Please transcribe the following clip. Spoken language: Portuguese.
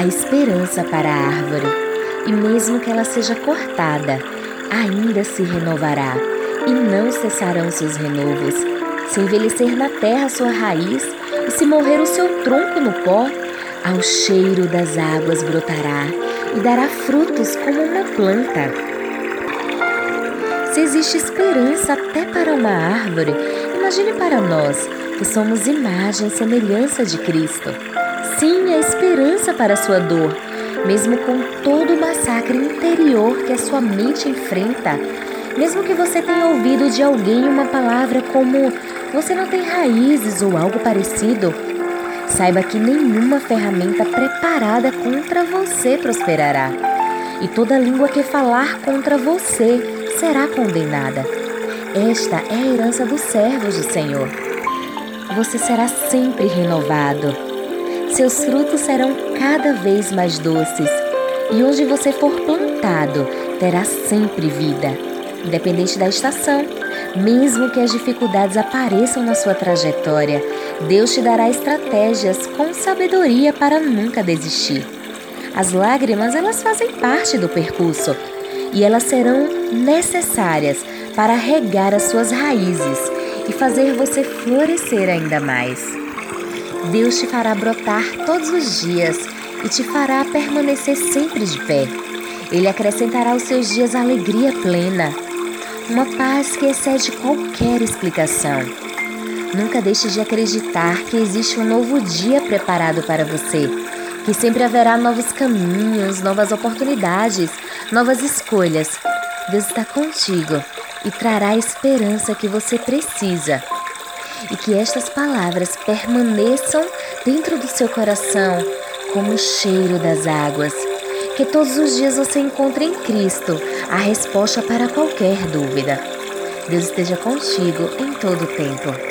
há esperança para a árvore, e mesmo que ela seja cortada, ainda se renovará, e não cessarão seus renovos. Se envelhecer na terra sua raiz, e se morrer o seu tronco no pó, ao cheiro das águas brotará e dará frutos como uma planta. Se existe esperança até para uma árvore, imagine para nós, que somos imagem e semelhança de Cristo. Sim, a esperança para a sua dor, mesmo com todo o massacre interior que a sua mente enfrenta, mesmo que você tenha ouvido de alguém uma palavra como você não tem raízes ou algo parecido, saiba que nenhuma ferramenta preparada contra você prosperará. E toda língua que falar contra você será condenada. Esta é a herança dos servos do Senhor. Você será sempre renovado. Seus frutos serão cada vez mais doces. E onde você for plantado, terá sempre vida, independente da estação. Mesmo que as dificuldades apareçam na sua trajetória, Deus te dará estratégias com sabedoria para nunca desistir. As lágrimas, elas fazem parte do percurso e elas serão necessárias para regar as suas raízes e fazer você florescer ainda mais. Deus te fará brotar todos os dias e te fará permanecer sempre de pé. Ele acrescentará aos seus dias alegria plena uma paz que excede qualquer explicação. Nunca deixe de acreditar que existe um novo dia preparado para você, que sempre haverá novos caminhos, novas oportunidades, novas escolhas. Deus está contigo e trará a esperança que você precisa. E que estas palavras permaneçam dentro do seu coração como o cheiro das águas que todos os dias você encontre em Cristo a resposta para qualquer dúvida. Deus esteja contigo em todo o tempo.